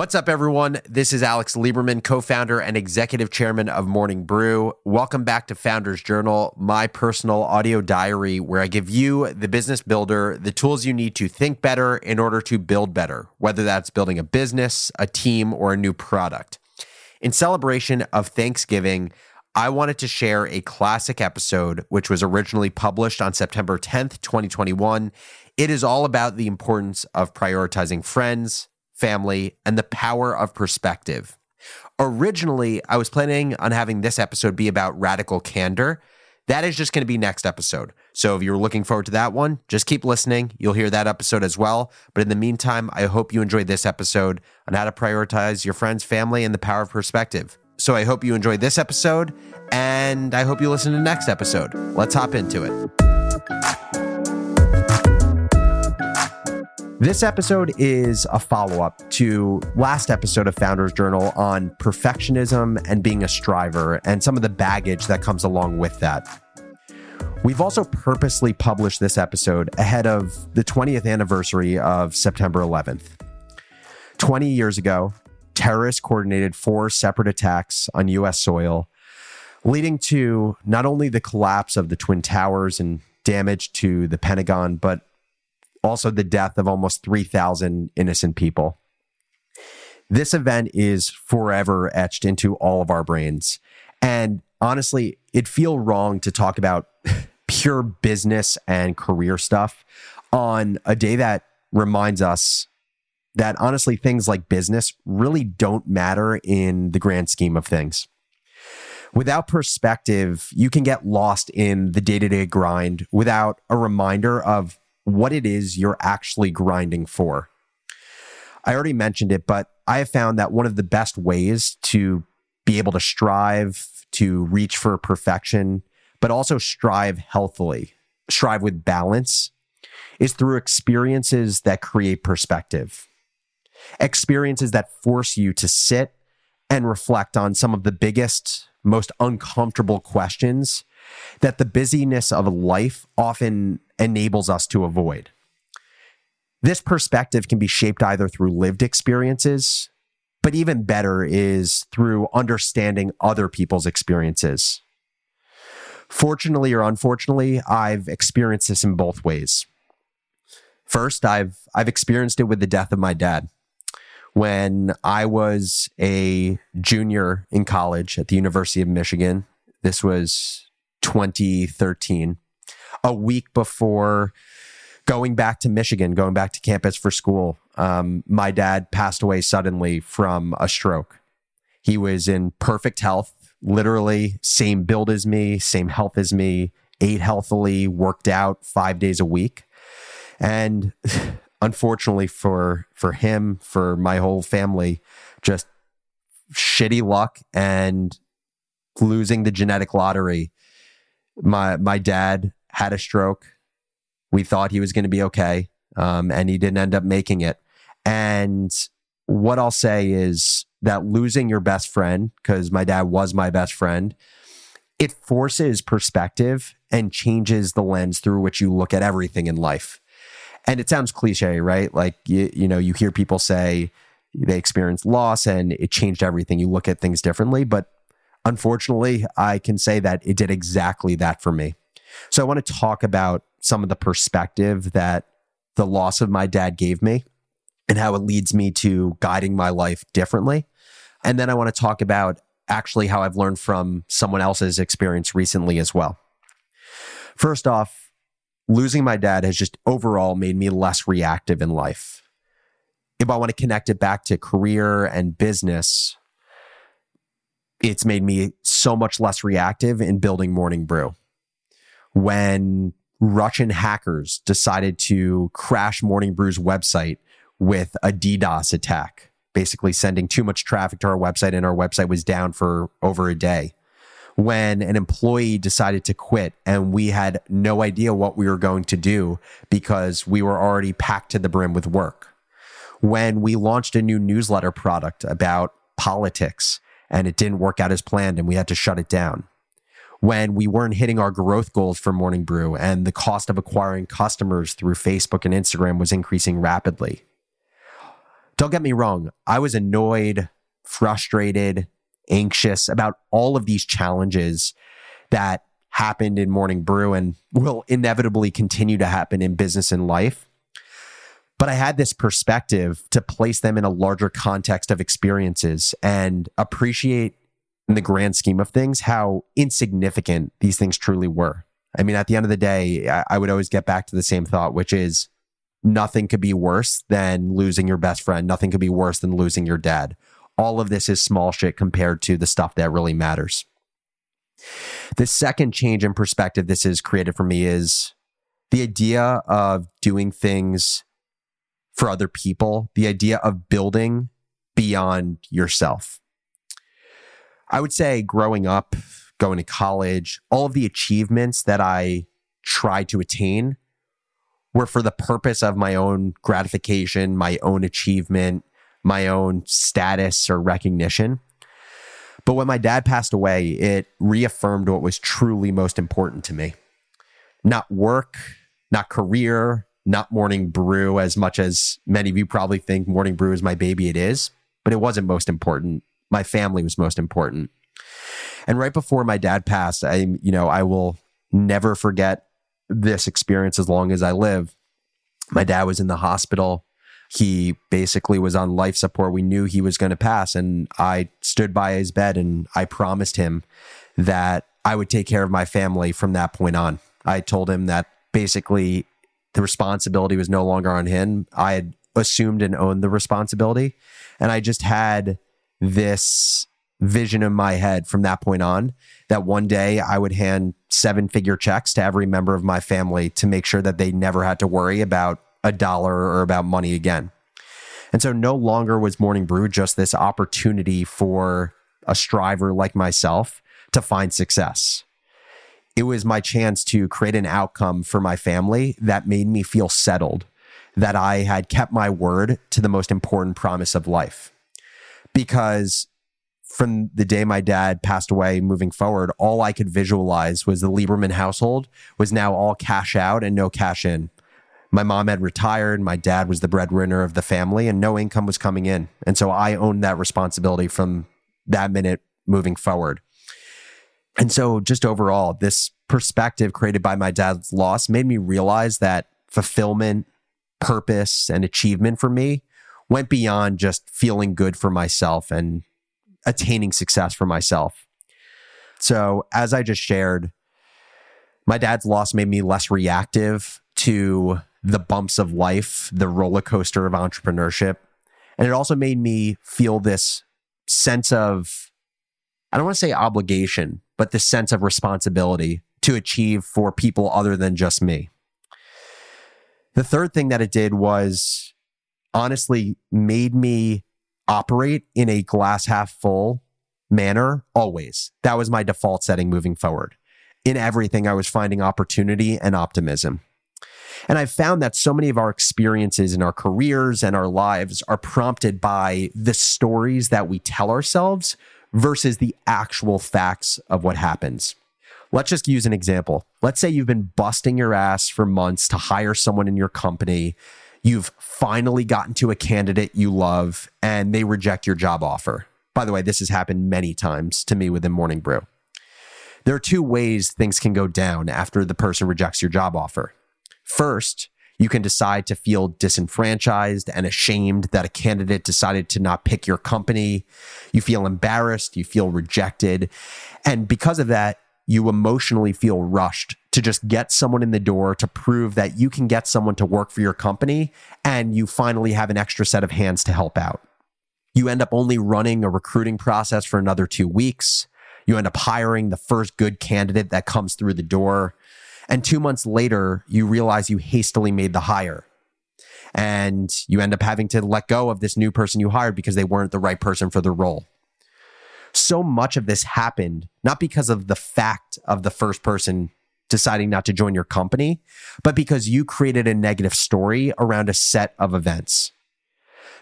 What's up, everyone? This is Alex Lieberman, co founder and executive chairman of Morning Brew. Welcome back to Founders Journal, my personal audio diary where I give you, the business builder, the tools you need to think better in order to build better, whether that's building a business, a team, or a new product. In celebration of Thanksgiving, I wanted to share a classic episode, which was originally published on September 10th, 2021. It is all about the importance of prioritizing friends, family, and the power of perspective. Originally, I was planning on having this episode be about radical candor. That is just going to be next episode. So if you're looking forward to that one, just keep listening. You'll hear that episode as well. But in the meantime, I hope you enjoyed this episode on how to prioritize your friends, family, and the power of perspective. So I hope you enjoyed this episode, and I hope you listen to the next episode. Let's hop into it. This episode is a follow up to last episode of Founders Journal on perfectionism and being a striver and some of the baggage that comes along with that. We've also purposely published this episode ahead of the 20th anniversary of September 11th. 20 years ago, terrorists coordinated four separate attacks on US soil, leading to not only the collapse of the Twin Towers and damage to the Pentagon, but also the death of almost 3,000 innocent people. This event is forever etched into all of our brains. And honestly, it feel wrong to talk about pure business and career stuff on a day that reminds us that honestly things like business really don't matter in the grand scheme of things. Without perspective, you can get lost in the day-to-day grind without a reminder of what it is you're actually grinding for. I already mentioned it, but I have found that one of the best ways to be able to strive, to reach for perfection, but also strive healthily, strive with balance, is through experiences that create perspective. Experiences that force you to sit and reflect on some of the biggest, most uncomfortable questions that the busyness of life often enables us to avoid. This perspective can be shaped either through lived experiences, but even better is through understanding other people's experiences. Fortunately or unfortunately, I've experienced this in both ways. First, I've I've experienced it with the death of my dad. When I was a junior in college at the University of Michigan, this was 2013, a week before going back to Michigan, going back to campus for school. Um, my dad passed away suddenly from a stroke. He was in perfect health, literally same build as me, same health as me, ate healthily, worked out five days a week. And unfortunately for for him, for my whole family, just shitty luck and losing the genetic lottery my my dad had a stroke. We thought he was going to be okay, um, and he didn't end up making it. And what I'll say is that losing your best friend, because my dad was my best friend, it forces perspective and changes the lens through which you look at everything in life. And it sounds cliche, right? Like you, you know, you hear people say they experienced loss and it changed everything. You look at things differently, but Unfortunately, I can say that it did exactly that for me. So I want to talk about some of the perspective that the loss of my dad gave me and how it leads me to guiding my life differently. And then I want to talk about actually how I've learned from someone else's experience recently as well. First off, losing my dad has just overall made me less reactive in life. If I want to connect it back to career and business, it's made me so much less reactive in building Morning Brew. When Russian hackers decided to crash Morning Brew's website with a DDoS attack, basically sending too much traffic to our website, and our website was down for over a day. When an employee decided to quit and we had no idea what we were going to do because we were already packed to the brim with work. When we launched a new newsletter product about politics and it didn't work out as planned and we had to shut it down. When we weren't hitting our growth goals for Morning Brew and the cost of acquiring customers through Facebook and Instagram was increasing rapidly. Don't get me wrong, I was annoyed, frustrated, anxious about all of these challenges that happened in Morning Brew and will inevitably continue to happen in business and life. But I had this perspective to place them in a larger context of experiences and appreciate in the grand scheme of things how insignificant these things truly were. I mean, at the end of the day, I, would always get back to the same thought, which is nothing could be worse than losing your best friend. Nothing could be worse than losing your dad. All of this is small shit compared to the stuff that really matters. The second change in perspective this has created for me is the idea of doing things for other people, the idea of building beyond yourself. I would say growing up, going to college, all of the achievements that I tried to attain were for the purpose of my own gratification, my own achievement, my own status or recognition. But when my dad passed away, it reaffirmed what was truly most important to me. Not work, not career, not morning brew as much as many of you probably think morning brew is my baby. It is, but it wasn't most important. My family was most important. And right before my dad passed, I, you know, I will never forget this experience as long as I live. My dad was in the hospital he basically was on life support. We knew he was going to pass. And I stood by his bed and I promised him that I would take care of my family from that point on. I told him that basically the responsibility was no longer on him. I had assumed and owned the responsibility. And I just had this vision in my head from that point on that one day I would hand seven figure checks to every member of my family to make sure that they never had to worry about a dollar or about money again. And so no longer was Morning Brew just this opportunity for a striver like myself to find success. It was my chance to create an outcome for my family that made me feel settled, that I had kept my word to the most important promise of life. Because from the day my dad passed away moving forward, all I could visualize was the Lieberman household was now all cash out and no cash in my mom had retired. My dad was the breadwinner of the family, and no income was coming in. And so I owned that responsibility from that minute moving forward. And so, just overall, this perspective created by my dad's loss made me realize that fulfillment, purpose, and achievement for me went beyond just feeling good for myself and attaining success for myself. So, as I just shared, my dad's loss made me less reactive to the bumps of life, the roller coaster of entrepreneurship. And it also made me feel this sense of, I don't want to say obligation, but the sense of responsibility to achieve for people other than just me. The third thing that it did was honestly made me operate in a glass half full manner always. That was my default setting moving forward. In everything, I was finding opportunity and optimism. And I've found that so many of our experiences in our careers and our lives are prompted by the stories that we tell ourselves versus the actual facts of what happens. Let's just use an example. Let's say you've been busting your ass for months to hire someone in your company. You've finally gotten to a candidate you love and they reject your job offer. By the way, this has happened many times to me within Morning Brew. There are two ways things can go down after the person rejects your job offer. First, you can decide to feel disenfranchised and ashamed that a candidate decided to not pick your company. You feel embarrassed, you feel rejected. And because of that, you emotionally feel rushed to just get someone in the door to prove that you can get someone to work for your company and you finally have an extra set of hands to help out. You end up only running a recruiting process for another two weeks. You end up hiring the first good candidate that comes through the door. And two months later, you realize you hastily made the hire. And you end up having to let go of this new person you hired because they weren't the right person for the role. So much of this happened not because of the fact of the first person deciding not to join your company, but because you created a negative story around a set of events.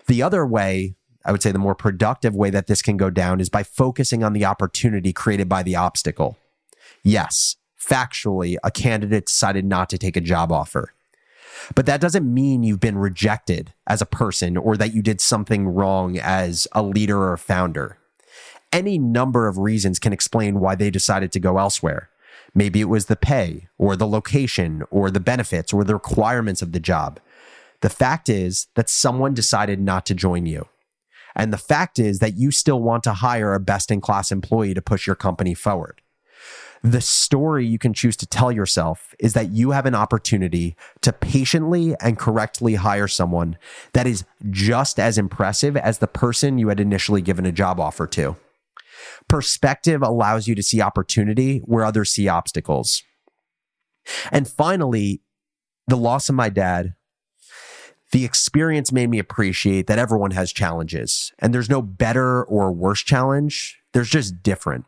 The other way, I would say the more productive way that this can go down is by focusing on the opportunity created by the obstacle. Yes, factually, a candidate decided not to take a job offer. But that doesn't mean you've been rejected as a person or that you did something wrong as a leader or founder. Any number of reasons can explain why they decided to go elsewhere. Maybe it was the pay or the location or the benefits or the requirements of the job. The fact is that someone decided not to join you. And the fact is that you still want to hire a best in class employee to push your company forward. The story you can choose to tell yourself is that you have an opportunity to patiently and correctly hire someone that is just as impressive as the person you had initially given a job offer to. Perspective allows you to see opportunity where others see obstacles. And finally, the loss of my dad the experience made me appreciate that everyone has challenges and there's no better or worse challenge. There's just different.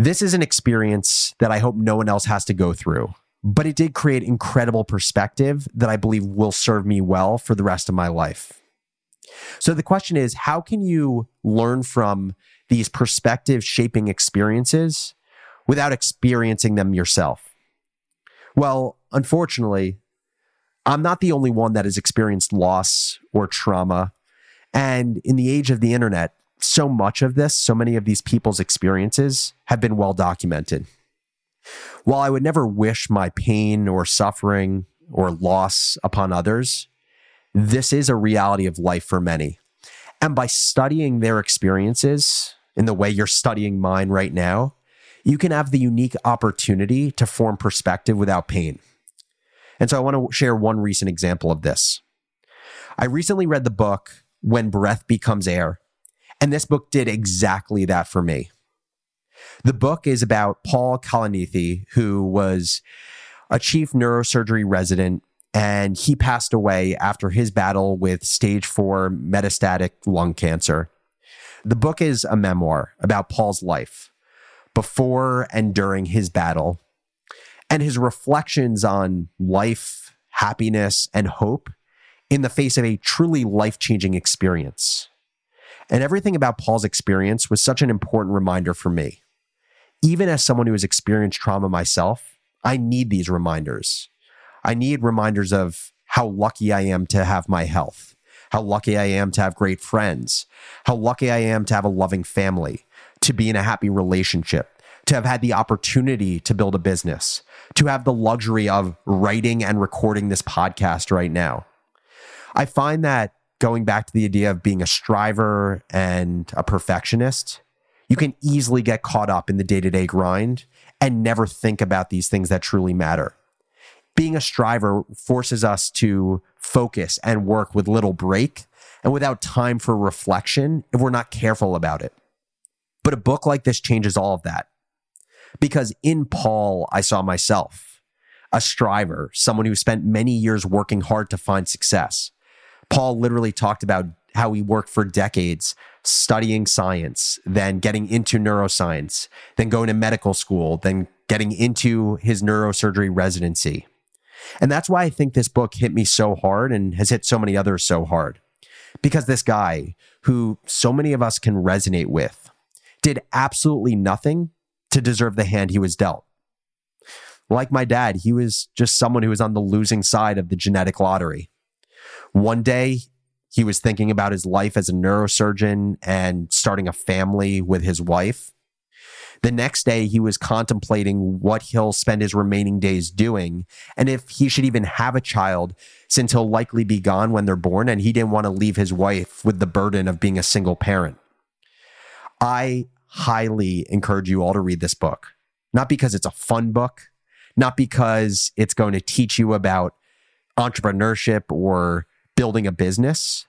This is an experience that I hope no one else has to go through, but it did create incredible perspective that I believe will serve me well for the rest of my life. So the question is how can you learn from these perspective shaping experiences without experiencing them yourself? Well, unfortunately, I'm not the only one that has experienced loss or trauma. And in the age of the internet, so much of this, so many of these people's experiences have been well documented. While I would never wish my pain or suffering or loss upon others, this is a reality of life for many. And by studying their experiences in the way you're studying mine right now, you can have the unique opportunity to form perspective without pain. And so I want to share one recent example of this. I recently read the book When Breath Becomes Air, and this book did exactly that for me. The book is about Paul Kalanithi, who was a chief neurosurgery resident, and he passed away after his battle with stage four metastatic lung cancer. The book is a memoir about Paul's life before and during his battle and his reflections on life, happiness, and hope in the face of a truly life changing experience. And everything about Paul's experience was such an important reminder for me. Even as someone who has experienced trauma myself, I need these reminders. I need reminders of how lucky I am to have my health, how lucky I am to have great friends, how lucky I am to have a loving family, to be in a happy relationship, to have had the opportunity to build a business, to have the luxury of writing and recording this podcast right now. I find that going back to the idea of being a striver and a perfectionist, you can easily get caught up in the day to day grind and never think about these things that truly matter. Being a striver forces us to focus and work with little break and without time for reflection if we're not careful about it. But a book like this changes all of that because in Paul, I saw myself, a striver, someone who spent many years working hard to find success. Paul literally talked about how he worked for decades studying science, then getting into neuroscience, then going to medical school, then getting into his neurosurgery residency. And that's why I think this book hit me so hard and has hit so many others so hard. Because this guy, who so many of us can resonate with, did absolutely nothing to deserve the hand he was dealt. Like my dad, he was just someone who was on the losing side of the genetic lottery. One day, he was thinking about his life as a neurosurgeon and starting a family with his wife. The next day, he was contemplating what he'll spend his remaining days doing and if he should even have a child, since he'll likely be gone when they're born, and he didn't want to leave his wife with the burden of being a single parent. I highly encourage you all to read this book. Not because it's a fun book, not because it's going to teach you about entrepreneurship or building a business,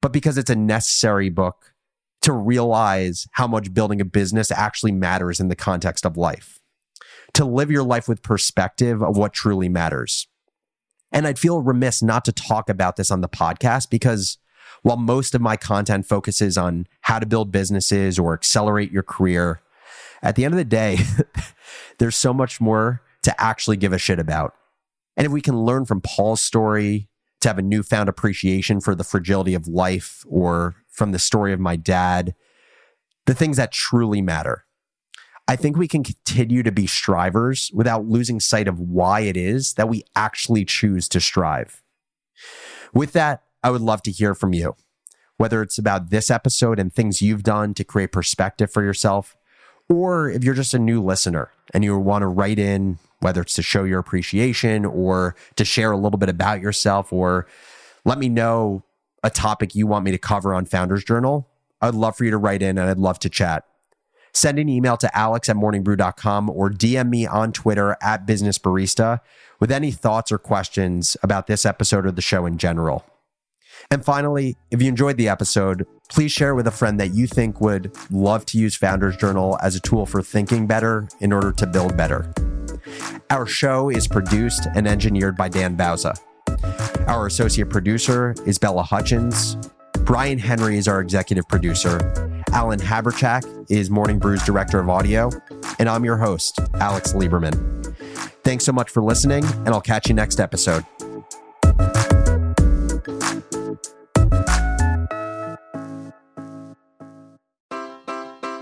but because it's a necessary book to realize how much building a business actually matters in the context of life, to live your life with perspective of what truly matters. And I'd feel remiss not to talk about this on the podcast because while most of my content focuses on how to build businesses or accelerate your career, at the end of the day, there's so much more to actually give a shit about. And if we can learn from Paul's story to have a newfound appreciation for the fragility of life or from the story of my dad, the things that truly matter, I think we can continue to be strivers without losing sight of why it is that we actually choose to strive. With that, I would love to hear from you, whether it's about this episode and things you've done to create perspective for yourself, or if you're just a new listener and you want to write in, whether it's to show your appreciation or to share a little bit about yourself, or let me know a topic you want me to cover on Founders Journal, I'd love for you to write in and I'd love to chat. Send an email to alex at morningbrew.com or DM me on Twitter at Business Barista with any thoughts or questions about this episode or the show in general. And finally, if you enjoyed the episode, please share with a friend that you think would love to use Founders Journal as a tool for thinking better in order to build better. Our show is produced and engineered by Dan Bauza. Our associate producer is Bella Hutchins. Brian Henry is our executive producer. Alan Haberchak is Morning Brew's director of audio. And I'm your host, Alex Lieberman. Thanks so much for listening, and I'll catch you next episode.